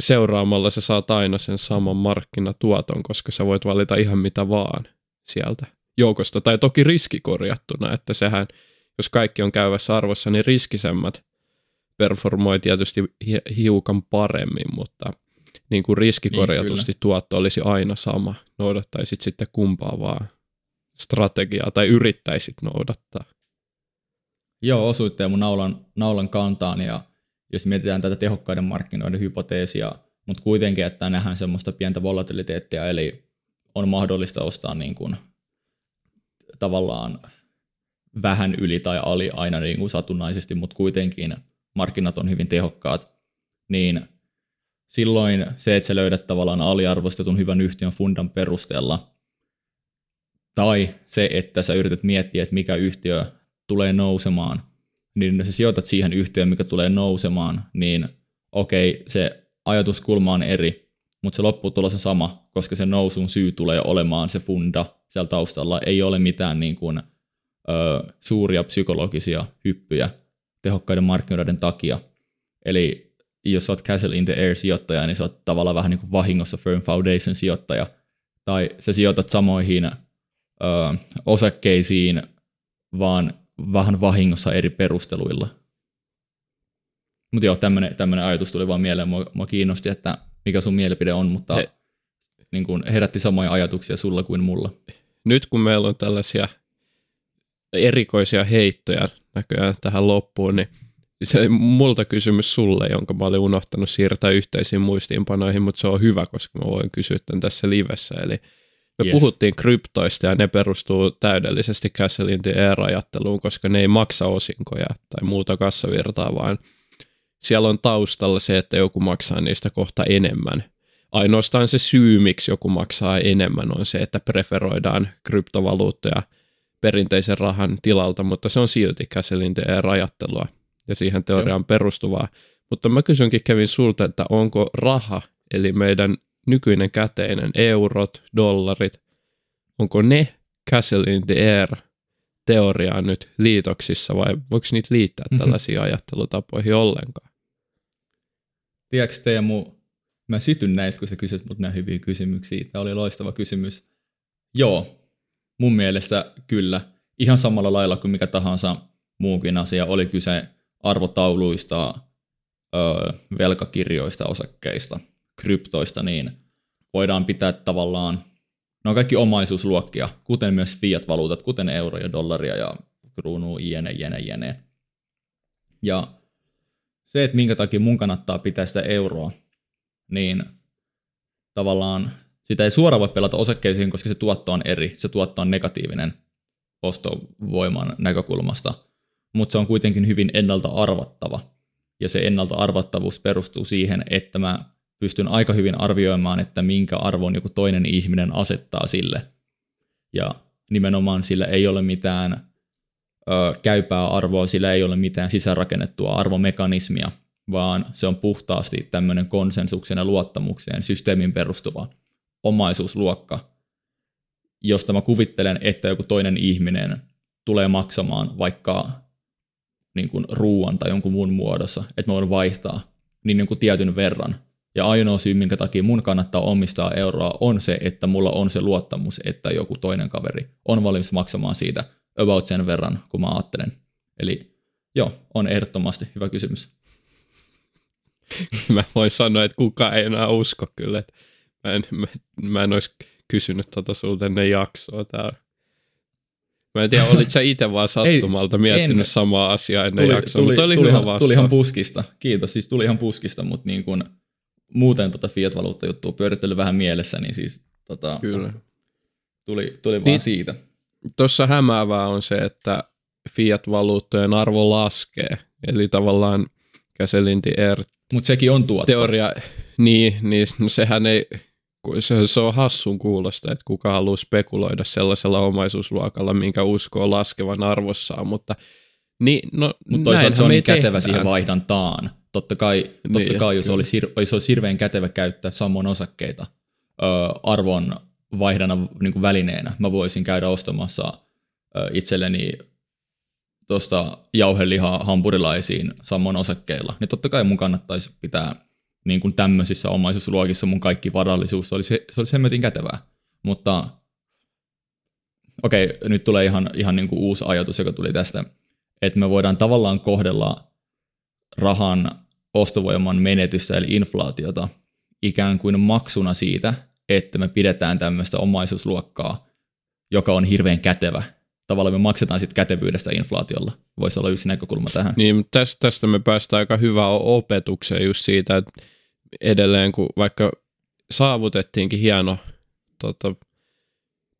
seuraamalla sä saat aina sen saman markkinatuoton, koska sä voit valita ihan mitä vaan sieltä joukosta. Tai toki riskikorjattuna, että sehän, jos kaikki on käyvässä arvossa, niin riskisemmät performoi tietysti hiukan paremmin, mutta niin kuin riskikorjatusti niin, tuotto olisi aina sama. Noudattaisit sitten kumpaa vaan strategiaa tai yrittäisit noudattaa. Joo, osuitte mun naulan, naulan kantaan ja jos mietitään tätä tehokkaiden markkinoiden hypoteesia, mutta kuitenkin, että nähdään semmoista pientä volatiliteettia, eli on mahdollista ostaa niin kuin tavallaan vähän yli tai ali aina niin kuin satunnaisesti, mutta kuitenkin markkinat on hyvin tehokkaat, niin silloin se, että sä löydät tavallaan aliarvostetun hyvän yhtiön fundan perusteella, tai se, että sä yrität miettiä, että mikä yhtiö tulee nousemaan, niin jos sä sijoitat siihen yhtiöön, mikä tulee nousemaan, niin okei, se ajatuskulma on eri, mutta se lopputulos on sama, koska se nousun syy tulee olemaan se funda siellä taustalla. Ei ole mitään niin kuin, ö, suuria psykologisia hyppyjä tehokkaiden markkinoiden takia. Eli jos olet Castle in the Air sijoittaja, niin sä oot tavallaan vähän niin kuin vahingossa Firm Foundation sijoittaja, tai sä sijoitat samoihin ö, osakkeisiin, vaan vähän vahingossa eri perusteluilla. Mutta joo, tämmöinen ajatus tuli vaan mieleen. Mua, mua kiinnosti, että mikä sun mielipide on, mutta He, niin kuin herätti samoja ajatuksia sulla kuin mulla. Nyt kun meillä on tällaisia erikoisia heittoja näköjään tähän loppuun, niin se multa kysymys sulle, jonka mä olin unohtanut siirtää yhteisiin muistiinpanoihin, mutta se on hyvä, koska mä voin kysyä tämän tässä livessä. Eli me yes. puhuttiin kryptoista ja ne perustuu täydellisesti Castle in the Air-ajatteluun, koska ne ei maksa osinkoja tai muuta kassavirtaa, vaan siellä on taustalla se, että joku maksaa niistä kohta enemmän. Ainoastaan se syy, miksi joku maksaa enemmän, on se, että preferoidaan kryptovaluuttoja perinteisen rahan tilalta, mutta se on silti Castle in the Air-ajattelua ja siihen teoriaan Joo. perustuvaa. Mutta mä kysynkin Kevin sulta, että onko raha, eli meidän nykyinen käteinen, eurot, dollarit, onko ne Castle in the Air teoriaan nyt liitoksissa vai voiko niitä liittää mhm. tällaisiin ajattelutapoihin ollenkaan? Tiedätkö Teemu, mä sytyn näistä, kun sä kysyt mut näin hyviä kysymyksiä. Tämä oli loistava kysymys. Joo, mun mielestä kyllä. Ihan samalla lailla kuin mikä tahansa muukin asia. Oli kyse arvotauluista, öö, velkakirjoista, osakkeista – kryptoista, niin voidaan pitää tavallaan, ne on kaikki omaisuusluokkia, kuten myös fiat-valuutat, kuten euro ja dollaria ja kruunu, jene, jene, jene. Ja se, että minkä takia mun kannattaa pitää sitä euroa, niin tavallaan sitä ei suoraan voi pelata osakkeisiin, koska se tuotto on eri. Se tuotto on negatiivinen ostovoiman näkökulmasta, mutta se on kuitenkin hyvin ennalta arvattava. Ja se ennalta arvattavuus perustuu siihen, että mä pystyn aika hyvin arvioimaan, että minkä arvon joku toinen ihminen asettaa sille. ja nimenomaan sillä ei ole mitään ö, käypää arvoa, sillä ei ole mitään sisäänrakennettua arvomekanismia, vaan se on puhtaasti tämmöinen konsensuksen ja luottamukseen systeemin perustuva omaisuusluokka, josta mä kuvittelen, että joku toinen ihminen tulee maksamaan vaikka niin kuin ruuan tai jonkun muun muodossa, että mä voin vaihtaa niin jonkun tietyn verran. Ja ainoa syy, minkä takia mun kannattaa omistaa euroa, on se, että mulla on se luottamus, että joku toinen kaveri on valmis maksamaan siitä about sen verran, kun mä ajattelen. Eli joo, on ehdottomasti hyvä kysymys. mä voin sanoa, että kukaan ei enää usko kyllä. Että mä, en, mä, mä en olisi kysynyt tuota sulta ennen jaksoa. Tää. Mä en tiedä, olit sä itse vaan sattumalta ei, miettinyt en. samaa asiaa ennen tuli, jaksoa, tuli, mutta oli tuli, hyvä vastaus. Tuli ihan puskista, kiitos. Siis tuli ihan puskista, mutta niin kuin, muuten tota fiat-valuutta-juttua pyörittely vähän mielessä, niin siis tota, Kyllä. tuli, tuli vaan niin, siitä. Tuossa hämäävää on se, että fiat-valuuttojen arvo laskee, eli tavallaan Käselinti R mutta sekin on tuotto. Teoria, niin, niin no sehän ei, se, se on hassun kuulosta, että kuka haluaa spekuloida sellaisella omaisuusluokalla, minkä uskoo laskevan arvossaan, mutta niin, no, Mut toisaalta se on niin kätevä tehdään. siihen vaihdantaan. Totta kai, totta niin, kai jos, olisi, jos olisi hirveän kätevä käyttää samoin osakkeita ö, arvon vaihdannan niin välineenä, mä voisin käydä ostamassa ö, itselleni tuosta jauhelihaa hampurilaisiin samoin osakkeilla, niin totta kai mun kannattaisi pitää niin kuin tämmöisissä omaisuusluokissa mun kaikki varallisuus, se olisi, se olisi hemmetin kätevää. Mutta okei, okay, nyt tulee ihan, ihan niin kuin uusi ajatus, joka tuli tästä, että me voidaan tavallaan kohdella rahan ostovoiman menetystä eli inflaatiota ikään kuin maksuna siitä, että me pidetään tämmöistä omaisuusluokkaa, joka on hirveän kätevä tavallaan me maksetaan sitten kätevyydestä inflaatiolla. Voisi olla yksi näkökulma tähän. Niin, tästä, tästä me päästään aika hyvään opetukseen just siitä, että edelleen kun vaikka saavutettiinkin hieno tota,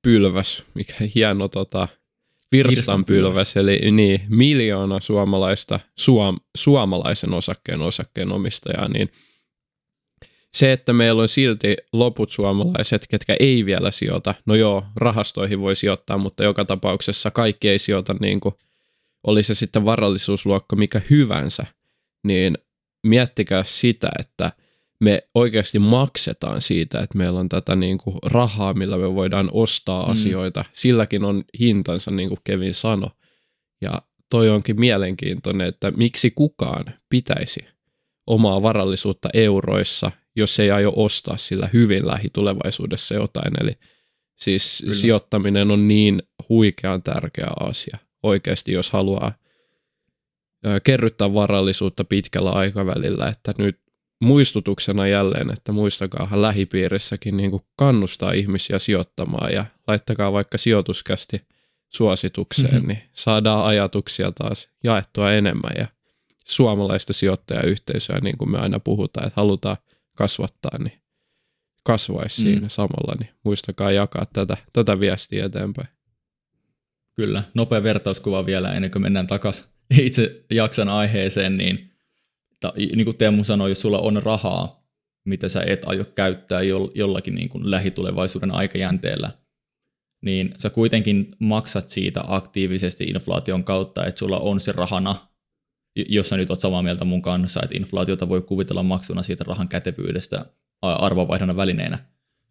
pylväs, mikä hieno tota, virstanpylväs, eli niin, miljoona suomalaista suom, suomalaisen osakkeen osakkeenomistajaa, niin – se, että meillä on silti loput suomalaiset, ketkä ei vielä sijoita, no joo, rahastoihin voi sijoittaa, mutta joka tapauksessa kaikki ei sijoita niin kuin, oli se sitten varallisuusluokka mikä hyvänsä, niin miettikää sitä, että me oikeasti maksetaan siitä, että meillä on tätä niin kuin rahaa, millä me voidaan ostaa mm. asioita. Silläkin on hintansa, niin kuin Kevin sanoi. Ja toi onkin mielenkiintoinen, että miksi kukaan pitäisi omaa varallisuutta euroissa jos ei aio ostaa sillä hyvin lähitulevaisuudessa jotain. Eli siis Kyllä. sijoittaminen on niin huikean tärkeä asia oikeasti, jos haluaa kerryttää varallisuutta pitkällä aikavälillä, että nyt muistutuksena jälleen, että muistakaahan lähipiirissäkin niin kuin kannustaa ihmisiä sijoittamaan ja laittakaa vaikka sijoituskästi suositukseen, mm-hmm. niin saadaan ajatuksia taas jaettua enemmän ja suomalaista sijoittajayhteisöä, niin kuin me aina puhutaan, että halutaan kasvattaa, niin kasvaisi mm. siinä samalla, niin muistakaa jakaa tätä, tätä viestiä eteenpäin. Kyllä, nopea vertauskuva vielä ennen kuin mennään takaisin itse jaksan aiheeseen, niin, ta, niin kuin Teemu sanoi, jos sulla on rahaa, mitä sä et aio käyttää jollakin niin kuin lähitulevaisuuden aikajänteellä, niin sä kuitenkin maksat siitä aktiivisesti inflaation kautta, että sulla on se rahana jos sä nyt oot samaa mieltä mun kanssa, että inflaatiota voi kuvitella maksuna siitä rahan kätevyydestä arvovaihdana välineenä,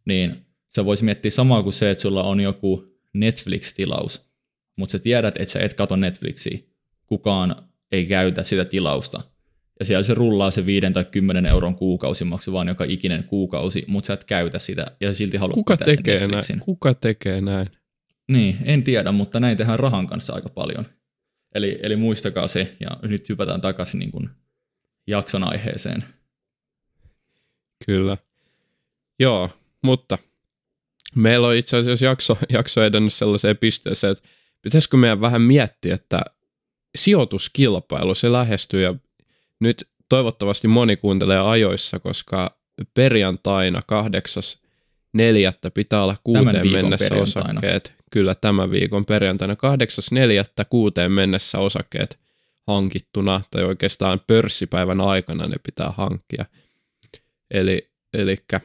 niin se voisi miettiä samaa kuin se, että sulla on joku Netflix-tilaus, mutta sä tiedät, että sä et kato Netflixiä, kukaan ei käytä sitä tilausta. Ja siellä se rullaa se 5 tai 10 euron kuukausimaksu vaan joka ikinen kuukausi, mutta sä et käytä sitä ja silti haluat Kuka tekee näin? Kuka tekee näin? Niin, en tiedä, mutta näin tehdään rahan kanssa aika paljon. Eli, eli muistakaa se, ja nyt hypätään takaisin niin kuin jakson aiheeseen. Kyllä. Joo, mutta meillä on itse asiassa jakso, jakso edennyt sellaiseen pisteeseen, että pitäisikö meidän vähän miettiä, että sijoituskilpailu, se lähestyy ja nyt toivottavasti moni kuuntelee ajoissa, koska perjantaina kahdeksas neljättä pitää olla kuuteen mennessä osakkeet kyllä tämän viikon perjantaina 8.4. kuuteen mennessä osakkeet hankittuna, tai oikeastaan pörssipäivän aikana ne pitää hankkia. Eli elikkä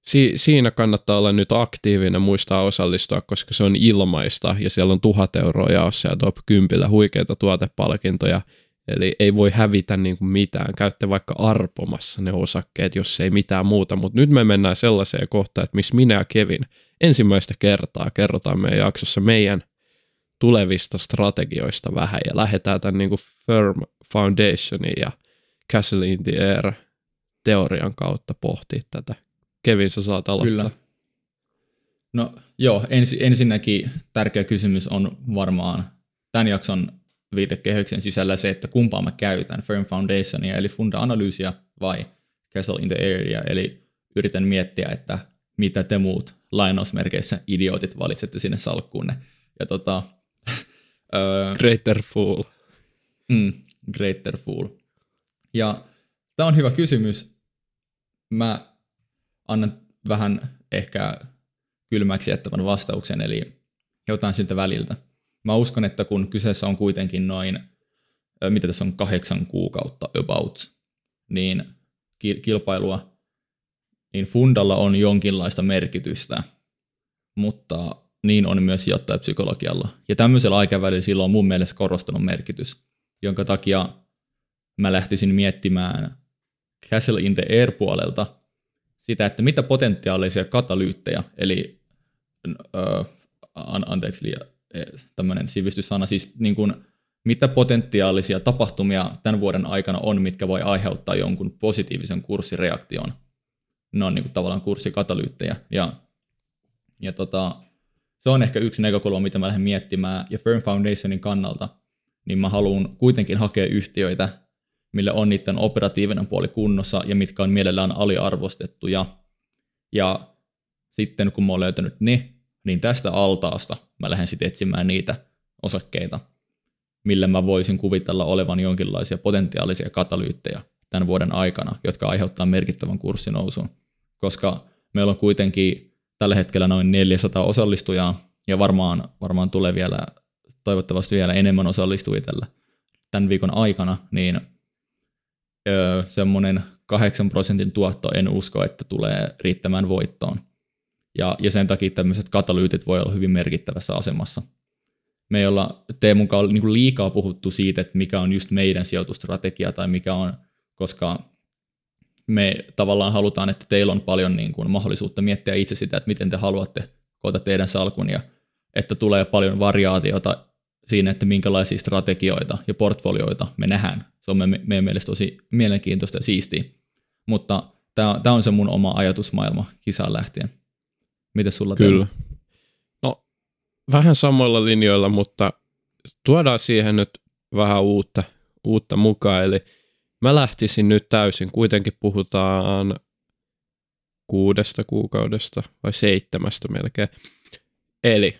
si- siinä kannattaa olla nyt aktiivinen, muistaa osallistua, koska se on ilmaista ja siellä on tuhat euroa jaossa ja top 10 huikeita tuotepalkintoja. Eli ei voi hävitä niin kuin mitään. Käytte vaikka arpomassa ne osakkeet, jos ei mitään muuta. Mutta nyt me mennään sellaiseen kohtaan, että missä minä ja Kevin ensimmäistä kertaa kerrotaan meidän jaksossa meidän tulevista strategioista vähän ja lähdetään tämän niin kuin Firm Foundationin ja Castle in the Air teorian kautta pohtia tätä. Kevin, sä saat aloittaa. Kyllä. No joo, ens, ensinnäkin tärkeä kysymys on varmaan tämän jakson viitekehyksen sisällä se, että kumpaa mä käytän, Firm Foundationia eli funda-analyysiä vai Castle in the Area, eli yritän miettiä, että mitä te muut lainausmerkeissä idiotit valitsette sinne salkkuunne. Ja tota, Greater Fool. Mm, Greater Fool. Ja tämä on hyvä kysymys. Mä annan vähän ehkä kylmäksi jättävän vastauksen, eli jotain siltä väliltä. Mä uskon, että kun kyseessä on kuitenkin noin, mitä tässä on, kahdeksan kuukautta about, niin kilpailua, niin fundalla on jonkinlaista merkitystä, mutta niin on myös sijoittajapsykologialla. Ja tämmöisellä aikavälillä sillä on mun mielestä korostunut merkitys, jonka takia mä lähtisin miettimään Castle in the Air puolelta sitä, että mitä potentiaalisia katalyyttejä, eli äh, an, anteeksi e, tämmöinen sivistyssana, siis niin kuin, mitä potentiaalisia tapahtumia tämän vuoden aikana on, mitkä voi aiheuttaa jonkun positiivisen kurssireaktion. Ne on niin kuin, tavallaan kurssikatalyyttejä. Ja, ja tota, se on ehkä yksi näkökulma, mitä mä lähden miettimään. Ja Firm Foundationin kannalta, niin mä haluan kuitenkin hakea yhtiöitä, millä on niiden operatiivinen puoli kunnossa ja mitkä on mielellään aliarvostettuja. Ja sitten kun mä oon löytänyt ne, niin tästä altaasta mä lähden sitten etsimään niitä osakkeita, millä mä voisin kuvitella olevan jonkinlaisia potentiaalisia katalyyttejä tämän vuoden aikana, jotka aiheuttaa merkittävän kurssinousun. Koska meillä on kuitenkin tällä hetkellä noin 400 osallistujaa, ja varmaan, varmaan tulee vielä, toivottavasti vielä enemmän osallistujia tällä tämän viikon aikana, niin öö, semmoinen 8 prosentin tuotto en usko, että tulee riittämään voittoon. Ja, ja sen takia tämmöiset katalyytit voi olla hyvin merkittävässä asemassa. Me ei olla Teemun kanssa niin liikaa puhuttu siitä, että mikä on just meidän sijoitustrategia tai mikä on, koska me tavallaan halutaan, että teillä on paljon niin kuin mahdollisuutta miettiä itse sitä, että miten te haluatte koota teidän salkun ja että tulee paljon variaatiota siinä, että minkälaisia strategioita ja portfolioita me nähdään. Se on me, meidän mielestä tosi mielenkiintoista ja siistiä. Mutta tämä on se mun oma ajatusmaailma kisaan lähtien. Miten sulla Kyllä. Teillä? No, vähän samoilla linjoilla, mutta tuodaan siihen nyt vähän uutta, uutta mukaan. Eli mä lähtisin nyt täysin, kuitenkin puhutaan kuudesta kuukaudesta vai seitsemästä melkein. Eli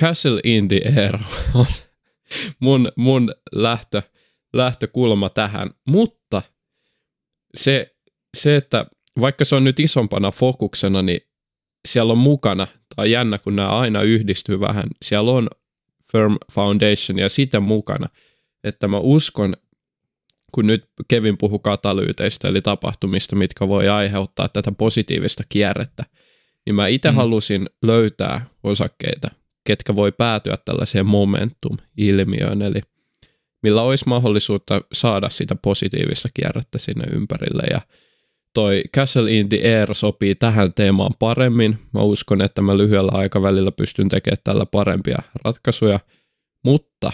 Castle in the Air on mun, mun lähtö, lähtökulma tähän, mutta se, se, että vaikka se on nyt isompana fokuksena, niin siellä on mukana, tai jännä kun nämä aina yhdistyy vähän, siellä on Firm Foundation ja sitä mukana, että mä uskon, kun nyt Kevin puhuu katalyyteistä, eli tapahtumista, mitkä voi aiheuttaa tätä positiivista kierrettä, niin mä itse mm. halusin löytää osakkeita, ketkä voi päätyä tällaiseen momentum-ilmiöön, eli millä olisi mahdollisuutta saada sitä positiivista kierrettä sinne ympärille. Ja toi Castle in the Air sopii tähän teemaan paremmin. Mä uskon, että mä lyhyellä aikavälillä pystyn tekemään tällä parempia ratkaisuja, mutta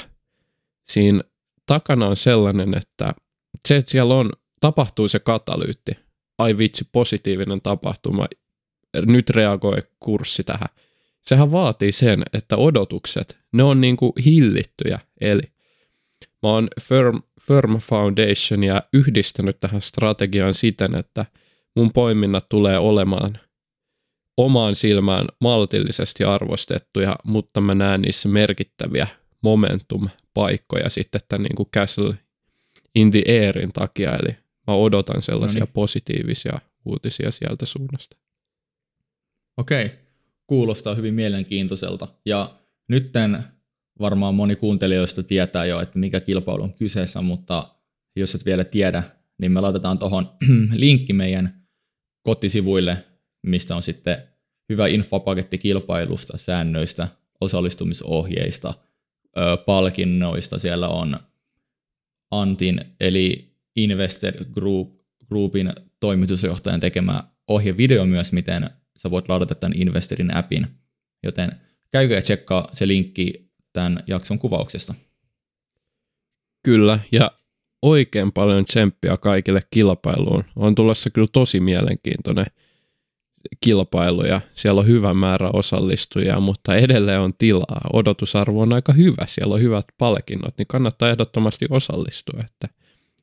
siinä takana on sellainen, että se, että siellä on, tapahtuu se katalyytti, ai vitsi, positiivinen tapahtuma, nyt reagoi kurssi tähän. Sehän vaatii sen, että odotukset, ne on niin kuin hillittyjä, eli mä oon Firm, Firm Foundationia yhdistänyt tähän strategiaan siten, että mun poiminnat tulee olemaan omaan silmään maltillisesti arvostettuja, mutta mä näen niissä merkittäviä momentum-paikkoja sitten tämän niin kuin Castle in the Airin takia, eli mä odotan sellaisia no niin. positiivisia uutisia sieltä suunnasta. Okei, kuulostaa hyvin mielenkiintoiselta. Ja nytten varmaan moni kuuntelijoista tietää jo, että mikä kilpailu on kyseessä, mutta jos et vielä tiedä, niin me laitetaan tuohon linkki meidän kotisivuille, mistä on sitten hyvä infopaketti kilpailusta, säännöistä, osallistumisohjeista, palkinnoista. Siellä on Antin eli Investor Group, Groupin toimitusjohtajan tekemä ohjevideo myös, miten sä voit ladata tämän Investorin appin. Joten käykö ja tsekkaa se linkki tämän jakson kuvauksesta. Kyllä, ja oikein paljon tsemppiä kaikille kilpailuun. On tulossa kyllä tosi mielenkiintoinen kilpailu ja siellä on hyvä määrä osallistujia, mutta edelleen on tilaa. Odotusarvo on aika hyvä, siellä on hyvät palkinnot, niin kannattaa ehdottomasti osallistua. Että,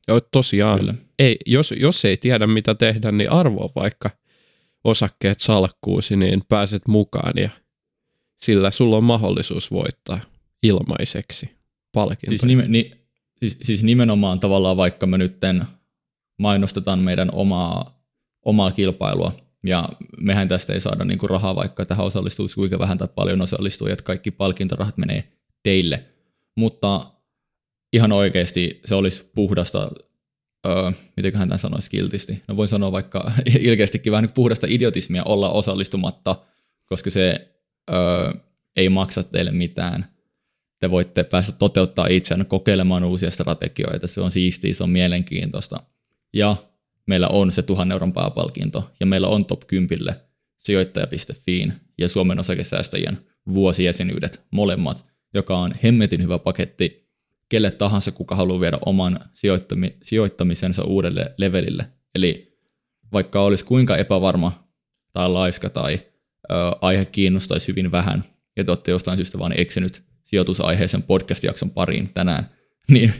ja tosiaan, kyllä. ei, jos, jos ei tiedä mitä tehdä, niin arvo vaikka osakkeet salkkuusi, niin pääset mukaan ja sillä sulla on mahdollisuus voittaa ilmaiseksi palkintoja. Siis, nime, ni, siis, siis nimenomaan tavallaan vaikka me nytten mainostetaan meidän omaa, omaa kilpailua, ja mehän tästä ei saada niinku rahaa, vaikka tähän osallistuu kuinka vähän tai paljon osallistujia, että kaikki palkintorahat menee teille. Mutta ihan oikeasti se olisi puhdasta, öö, mitenköhän tämän sanoisi kiltisti, no voin sanoa vaikka ilkeästikin vähän puhdasta idiotismia olla osallistumatta, koska se öö, ei maksa teille mitään. Te voitte päästä toteuttaa itseänne kokeilemaan uusia strategioita, se on siistiä, se on mielenkiintoista. Ja meillä on se tuhan euron pääpalkinto ja meillä on top 10 sijoittaja.fiin ja Suomen osakesäästäjien vuosijäsenyydet molemmat, joka on hemmetin hyvä paketti kelle tahansa, kuka haluaa viedä oman sijoittami- sijoittamisensa uudelle levelille. Eli vaikka olisi kuinka epävarma tai laiska tai ö, aihe kiinnostaisi hyvin vähän, ja te olette jostain syystä vaan eksynyt sijoitusaiheisen podcast-jakson pariin tänään, niin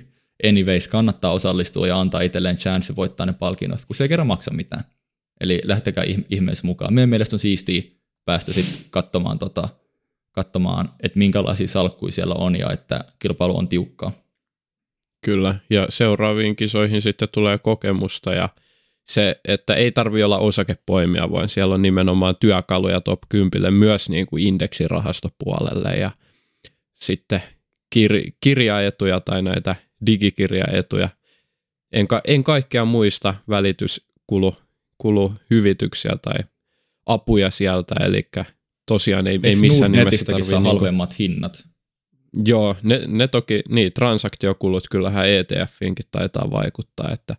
anyways kannattaa osallistua ja antaa itselleen chance voittaa ne palkinnot, kun se ei kerran maksa mitään. Eli lähtekää ihmeessä mukaan. Meidän mielestä on siistiä päästä sitten katsomaan, tota, katsomaan, että minkälaisia salkkuja siellä on ja että kilpailu on tiukkaa. Kyllä, ja seuraaviin kisoihin sitten tulee kokemusta ja se, että ei tarvi olla osakepoimia, vaan siellä on nimenomaan työkaluja top 10 myös niin kuin indeksirahastopuolelle ja sitten kir- kirjaetuja tai näitä digikirjaetuja. En, ka- en kaikkea muista välityskulu kulu hyvityksiä tai apuja sieltä, eli tosiaan ei, ei missään nimessä tarvitse... Niinku, halvemmat hinnat? Joo, ne, ne toki, niin transaktiokulut kyllähän ETFiinkin taitaa vaikuttaa, että,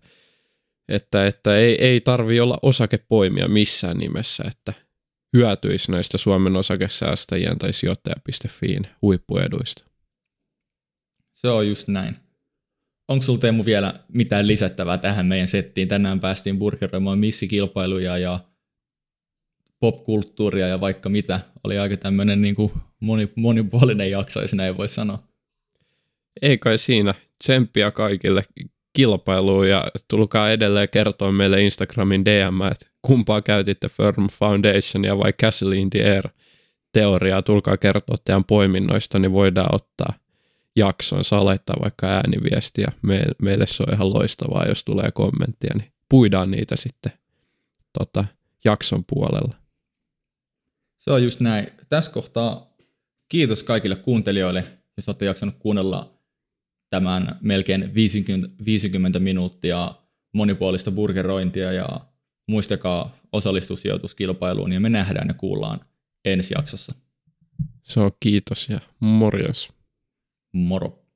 että, että ei, ei tarvi olla osakepoimia missään nimessä, että hyötyisi näistä Suomen osakesäästäjien tai sijoittaja.fiin huippueduista. Se on just näin. Onko sulla Teemu vielä mitään lisättävää tähän meidän settiin? Tänään päästiin burgeroimaan missikilpailuja ja popkulttuuria ja vaikka mitä. Oli aika tämmöinen niin kuin moni, monipuolinen jakso, jos näin voi sanoa. Ei kai siinä. Tsemppiä kaikille kilpailuun ja tulkaa edelleen kertoa meille Instagramin DM, että kumpaa käytitte Firm Foundationia vai Castle in the Air teoriaa. Tulkaa kertoa teidän poiminnoista, niin voidaan ottaa – jaksoon, saa laittaa vaikka ääniviestiä. Meille, meille se on ihan loistavaa, jos tulee kommenttia, niin puidaan niitä sitten tota, jakson puolella. Se on just näin. Tässä kohtaa kiitos kaikille kuuntelijoille, jos olette jaksanut kuunnella tämän melkein 50, 50 minuuttia monipuolista burgerointia ja muistakaa osallistusijoituskilpailuun ja me nähdään ja kuullaan ensi jaksossa. Se on kiitos ja morjens. Moro.